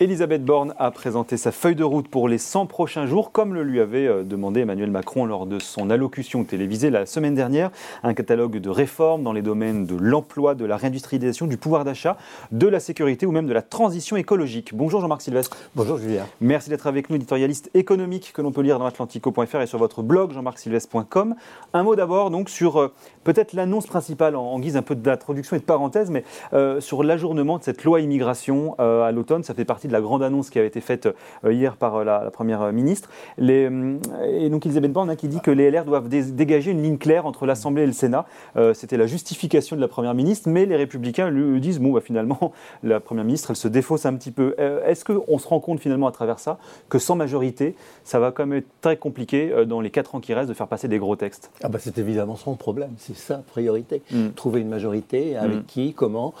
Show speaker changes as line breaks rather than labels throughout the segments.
Elisabeth Borne a présenté sa feuille de route pour les 100 prochains jours, comme le lui avait euh, demandé Emmanuel Macron lors de son allocution télévisée la semaine dernière. Un catalogue de réformes dans les domaines de l'emploi, de la réindustrialisation, du pouvoir d'achat, de la sécurité ou même de la transition écologique. Bonjour Jean-Marc Sylvestre.
Bonjour Julien.
Merci d'être avec nous, éditorialiste économique que l'on peut lire dans atlantico.fr et sur votre blog jean-marc-sylvestre.com. Un mot d'abord donc sur euh, peut-être l'annonce principale en, guise un peu d'introduction et de parenthèse, mais euh, sur l'ajournement de cette loi immigration à l'automne. Ça fait partie de la grande annonce qui avait été faite euh, hier par euh, la, Première ministre. Les, euh, et donc Elisabeth Borne hein, qui dit que les LR doivent dégager une ligne claire entre l'Assemblée et le Sénat. C'était la justification de la Première ministre, mais les Républicains lui disent, bon, bah, finalement, la Première ministre, elle se défausse un petit peu. Est-ce qu'on se rend compte finalement à travers ça que sans majorité, ça va quand même être très compliqué dans les quatre ans qui restent de faire passer des gros textes?
Ah bah, C'est évidemment son problème, c'est sa priorité. Mm. Trouver une majorité, avec mm. qui, comment.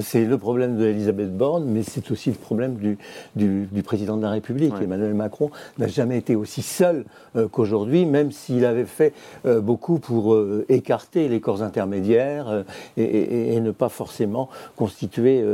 c'est le problème de Elisabeth Borne, mais c'est aussi le problème du, président de la République. Emmanuel Macron n'a jamais été aussi seul euh, qu'aujourd'hui, même s'il avait fait euh, beaucoup pour euh, écarter les corps intermédiaires et, ne pas forcément constituer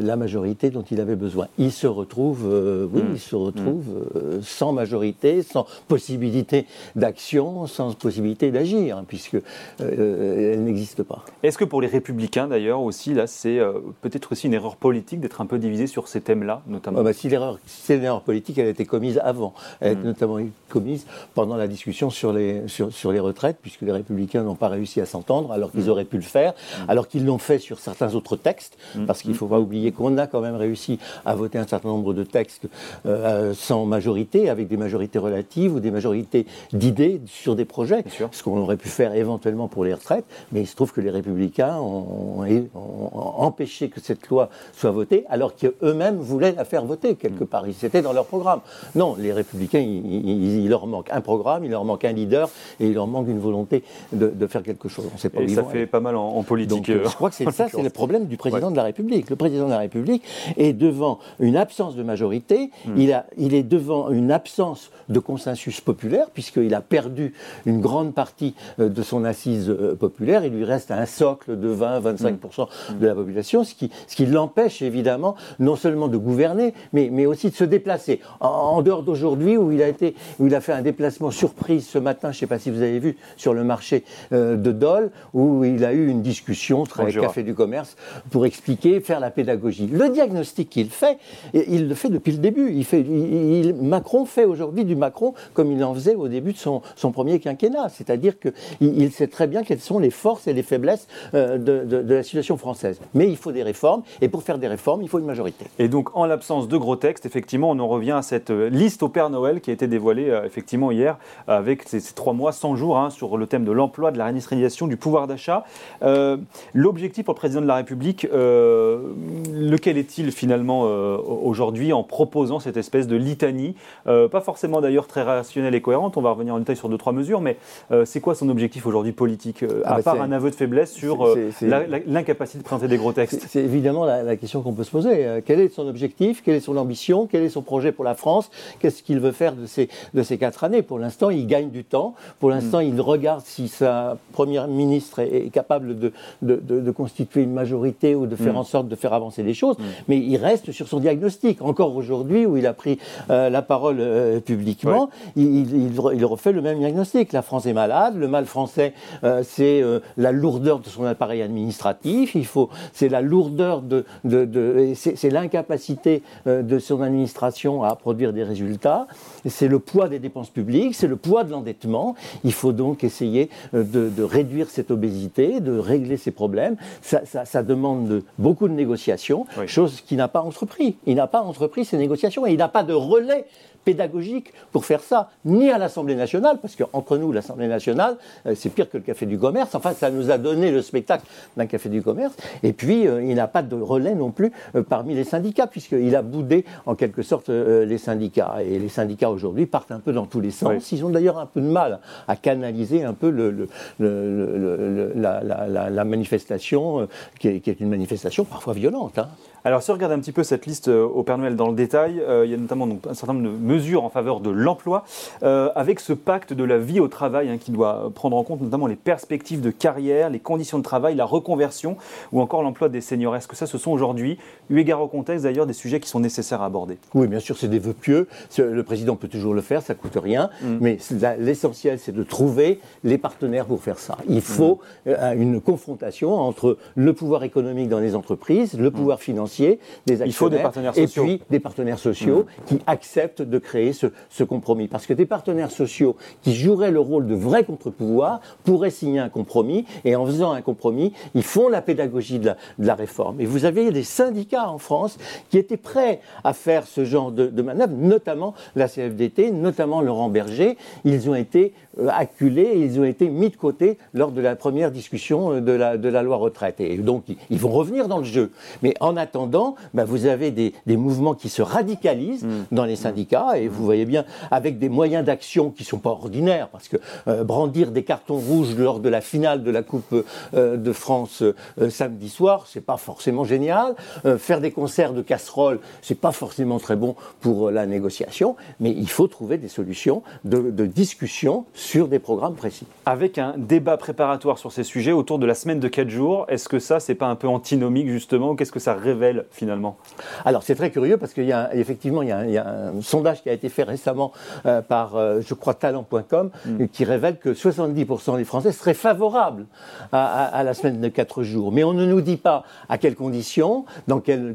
la majorité dont il avait besoin. Il se retrouve, oui, mm. il se retrouve mm. sans majorité, sans possibilité d'action, sans possibilité d'agir, hein, puisque elle n'existe pas.
Est-ce que pour les Républicains, d'ailleurs, aussi, là, c'est peut-être aussi une erreur politique d'être un peu divisé sur ces thèmes-là
notamment ah bah, Si l'erreur, l'erreur politique, elle a été commise avant. Elle a été hmm. notamment commise pendant la discussion sur les, sur, sur les retraites, puisque les Républicains n'ont pas réussi à s'entendre, alors qu'ils hmm. auraient pu le faire, hmm. alors qu'ils l'ont fait sur certains autres textes, parce qu'il ne faut pas oublier qu'on a quand même réussi à voter un certain nombre de textes euh, sans majorité, avec des majorités relatives ou des majorités d'idées sur des projets, ce qu'on aurait pu faire éventuellement pour les retraites, mais il se trouve que les Républicains ont, ont, ont empêché que cette loi soit votée, alors qu'eux-mêmes voulaient la faire voter quelque part. C'était dans leur programme. Non, les Républicains, il, leur manque un programme, il leur manque un leader et il leur manque une volonté de, faire quelque chose.
On sait pas et ça fait pas mal en, politique.
Euh, je crois que c'est ça, c'est le problème du président de la République. Le président de la République est devant une absence de majorité, hmm. il, a, il est devant une absence de consensus populaire, puisqu'il a perdu une grande partie euh, de son assise euh, populaire. Il lui reste un socle de 20-25% hmm. de la population, ce qui, ce qui l'empêche évidemment non seulement de gouverner, mais, mais aussi de se déplacer. En, dehors d'aujourd'hui, où il a été, où il a fait un déplacement surprise ce matin, je ne sais pas si vous avez vu, sur le marché euh, de Dole, où il a eu une discussion avec le Café du Commerce pour expliquer, faire la pédagogie. Le diagnostic qu'il fait, il le fait depuis le début. Il fait, il, Macron fait aujourd'hui du Macron comme il en faisait au début de son, son premier quinquennat. C'est-à-dire qu'il il sait très bien quelles sont les forces et les faiblesses euh, de, de, de, la situation française. Mais il faut des réformes, et pour faire des réformes, il faut une majorité.
Et donc, en l'absence de gros textes, effectivement, on en revient à cette euh, liste au Père Noël qui a été dévoilée euh, effectivement hier avec ces, trois mois, 100 jours hein, sur le thème de l'emploi, de la réindustrialisation, du pouvoir d'achat. Euh, l'objectif pour le président de la République, lequel est-il finalement aujourd'hui en proposant cette espèce de litanie Pas forcément d'ailleurs très rationnelle et cohérente, on va revenir en détail sur deux, trois mesures, mais c'est quoi son objectif aujourd'hui politique, à ah bah part un aveu de faiblesse sur l'incapacité de présenter des gros textes?
C'est évidemment la, la question qu'on peut se poser. Quel est son objectif, quelle est son ambition, quel est son projet pour la France, qu'est-ce qu'il veut faire de ces, de ces quatre années? Pour l'instant, il gagne du temps. Pour l'instant, il regarde si sa première ministre est, capable de, de, constituer une majorité ou de faire mm. en sorte de faire avancer les choses. Mm. Mais il reste sur son diagnostic. Encore aujourd'hui, où il a pris euh, la parole euh, publiquement, il, il, refait le même diagnostic. La France est malade. Le mal français, euh, c'est la lourdeur de son appareil administratif. Il faut, c'est la lourdeur de, de c'est l'incapacité euh, de son administration à produire des résultats, c'est le poids des dépenses publiques, c'est le poids de l'endettement. Il faut donc essayer euh, de, réduire cette obésité, de régler ces problèmes. Ça, demande beaucoup de négociations, chose qu'il n'a pas entrepris. Il n'a pas entrepris ces négociations et il n'a pas de relais pédagogique pour faire ça, ni à l'Assemblée nationale, parce qu'entre nous, l'Assemblée nationale, euh, c'est pire que le Café du Commerce. Enfin, ça nous a donné le spectacle d'un Café du Commerce. Et puis, euh, il n'a pas de relais non plus euh, parmi les syndicats, puisqu'il a boudé en quelque sorte les syndicats. Et les syndicats aujourd'hui partent un peu dans tous les sens. Ils ont d'ailleurs un peu de mal à canaliser un peu le, la, manifestation, qui est, une manifestation parfois violente. Hein.
Alors, si on regarde un petit peu cette liste au Père Noël dans le détail, il y a notamment donc, un certain nombre de mesures en faveur de l'emploi, avec ce pacte de la vie au travail hein, qui doit prendre en compte notamment les perspectives de carrière, les conditions de travail, la reconversion ou encore l'emploi des seniors. Est-ce que ça, ce sont aujourd'hui, eu égard au contexte d'ailleurs, des sujets qui sont nécessaires à aborder?
Oui, bien sûr, c'est des vœux pieux. Le président peut toujours le faire, ça ne coûte rien. Mm. Mais l'essentiel, c'est de trouver les partenaires pour faire ça. Il faut mm. euh, une confrontation entre le pouvoir économique dans les entreprises, le mm. pouvoir financier des actionnaires, Il faut des partenaires sociaux. et puis des partenaires sociaux qui acceptent de créer ce, compromis. Parce que des partenaires sociaux qui joueraient le rôle de vrais contre-pouvoirs pourraient signer un compromis et en faisant un compromis, ils font la pédagogie de la, réforme. Et vous avez des syndicats en France qui étaient prêts à faire ce genre de manœuvre, notamment la CFDT, notamment Laurent Berger. Ils ont été euh, acculés ils ont été mis de côté lors de la première discussion euh, de la, de la loi retraite. Et donc, ils vont revenir dans le jeu. Mais en attendant, bah, vous avez des, des, mouvements qui se radicalisent mmh. dans les syndicats, et vous voyez bien, avec des moyens d'action qui ne sont pas ordinaires, parce que euh, brandir des cartons rouges lors de la finale de la Coupe de France samedi soir, c'est pas forcément génial. faire des concerts de casseroles, c'est pas forcément très bon pour la négociation, mais il faut trouver des solutions de, de discussion sur des programmes précis.
Avec un débat préparatoire sur ces sujets autour de la semaine de 4 jours, est-ce que ça, c'est pas un peu antinomique justement Qu'est-ce que ça révèle finalement?
Alors c'est très curieux parce qu'il y a effectivement il y a, un sondage qui a été fait récemment euh, par, euh, je crois, talent.com mm. qui révèle que 70% des Français seraient favorables à, la semaine de 4 jours. Mais on ne nous dit pas à quelles conditions, dans quel,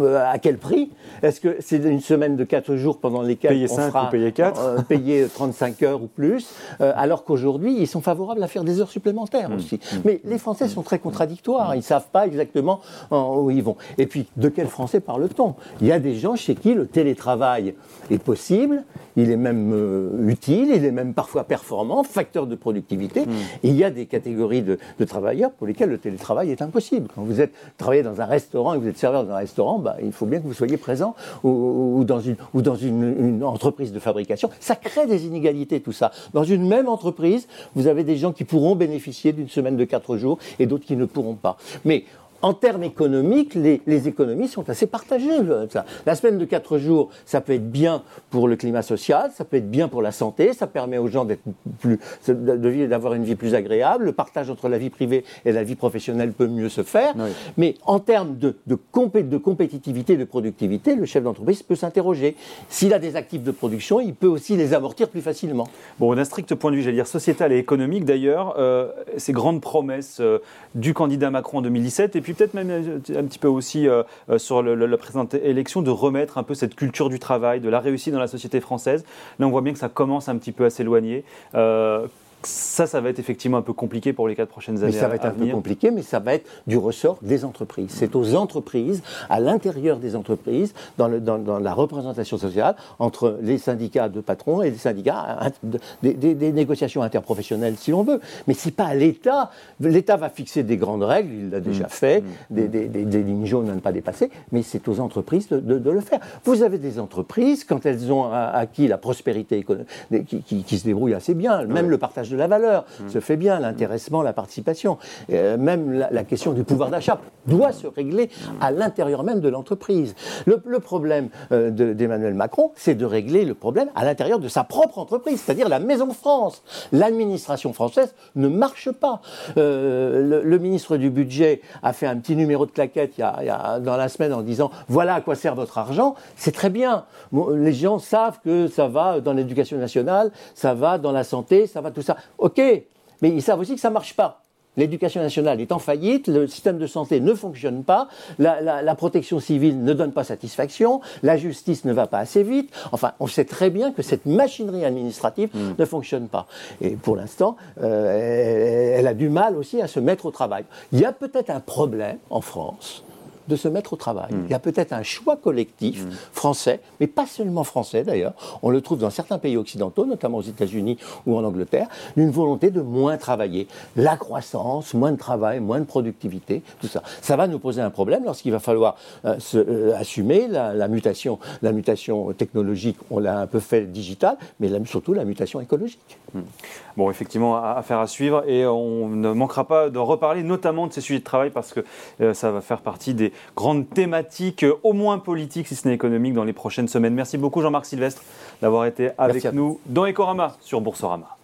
euh, à quel prix. Est-ce que c'est une semaine de 4 jours pendant lesquels
payer on 5
fera,
ou payer 4
payer 35 heures ou plus? Euh, alors qu'aujourd'hui, ils sont favorables à faire des heures supplémentaires mmh. aussi. Mmh. Mais les Français sont très contradictoires, ils ne savent pas exactement où ils vont. Et puis, de quel Français parle-t-on? Il y a des gens chez qui le télétravail est possible, il est même euh, utile, il est même parfois performant, facteur de productivité. Mmh. Et il y a des catégories de, travailleurs pour lesquels le télétravail est impossible. Quand vous êtes travaillez dans un restaurant et que vous êtes serveur dans un restaurant, bah, il faut bien que vous soyez présent ou, dans, une, ou dans une, une, entreprise de fabrication. Ça crée des inégalités, tout ça. Dans une même entreprise, vous avez des gens qui pourront bénéficier d'une semaine de quatre jours et d'autres qui ne pourront pas. En termes économiques, les, économies sont assez partagées. La semaine de 4 jours, ça peut être bien pour le climat social, ça peut être bien pour la santé, ça permet aux gens d'être plus, d'avoir une vie plus agréable. Le partage entre la vie privée et la vie professionnelle peut mieux se faire. Mais en termes de, de, de compétitivité, de productivité, le chef d'entreprise peut s'interroger. S'il a des actifs de production, il peut aussi les amortir plus facilement.
Bon, d'un strict point de vue, j'allais dire sociétal et économique d'ailleurs, euh, ces grandes promesses euh, du candidat Macron en 2017 et puis peut-être même un petit peu aussi euh, euh, sur la présente élection de remettre un peu cette culture du travail, de la réussite dans la société française. Là, on voit bien que ça commence un petit peu à s'éloigner. Euh, ça, ça va être effectivement un peu compliqué pour les quatre prochaines années.
Mais ça va être un peu compliqué, mais ça va être du ressort des entreprises. C'est aux entreprises, à l'intérieur des entreprises, dans, le, dans, dans, la représentation sociale, entre les syndicats de patrons et les syndicats, des, des, des négociations interprofessionnelles, si l'on veut. Mais c'est pas à l'État. L'État va fixer des grandes règles, il l'a déjà mmh. fait, mmh. des, des, lignes jaunes à ne pas dépasser, mais c'est aux entreprises de, de, le faire. Vous avez des entreprises, quand elles ont acquis la prospérité économique, qui, qui, qui se débrouillent assez bien, même le partage de la valeur mmh. se fait bien, l'intéressement, la participation. Euh, même la, question du pouvoir d'achat doit se régler à l'intérieur même de l'entreprise. Le, problème euh, d'Emmanuel Macron, c'est de régler le problème à l'intérieur de sa propre entreprise, c'est-à-dire la Maison France. L'administration française ne marche pas. Euh, le, ministre du Budget a fait un petit numéro de claquette il y a, dans la semaine en disant voilà à quoi sert votre argent. C'est très bien. les gens savent que ça va dans l'éducation nationale, ça va dans la santé, ça va tout ça. Ok, mais ils savent aussi que ça ne marche pas. L'éducation nationale est en faillite, le système de santé ne fonctionne pas, la, protection civile ne donne pas satisfaction, la justice ne va pas assez vite. Enfin, on sait très bien que cette machinerie administrative hmm. ne fonctionne pas. Et pour l'instant, euh, elle a du mal aussi à se mettre au travail. Il y a peut-être un problème en France de se mettre au travail. Hmm. Il y a peut-être un choix collectif hmm. français, mais pas seulement français d'ailleurs, on le trouve dans certains pays occidentaux, notamment aux États-Unis ou en Angleterre, d'une volonté de moins travailler. La croissance, moins de travail, moins de productivité, tout ça. Ça va nous poser un problème lorsqu'il va falloir euh, se, euh, assumer la, mutation, la mutation technologique, on l'a un peu fait digital, mais surtout la mutation écologique. Hmm.
Bon, effectivement, affaire à suivre et on ne manquera pas de reparler notamment de ces sujets de travail parce que euh, ça va faire partie des, grandes thématiques, au moins politiques, si ce n'est économiques, dans les prochaines semaines. Merci beaucoup Jean-Marc Sylvestre d'avoir été avec nous dans Ecorama sur Boursorama.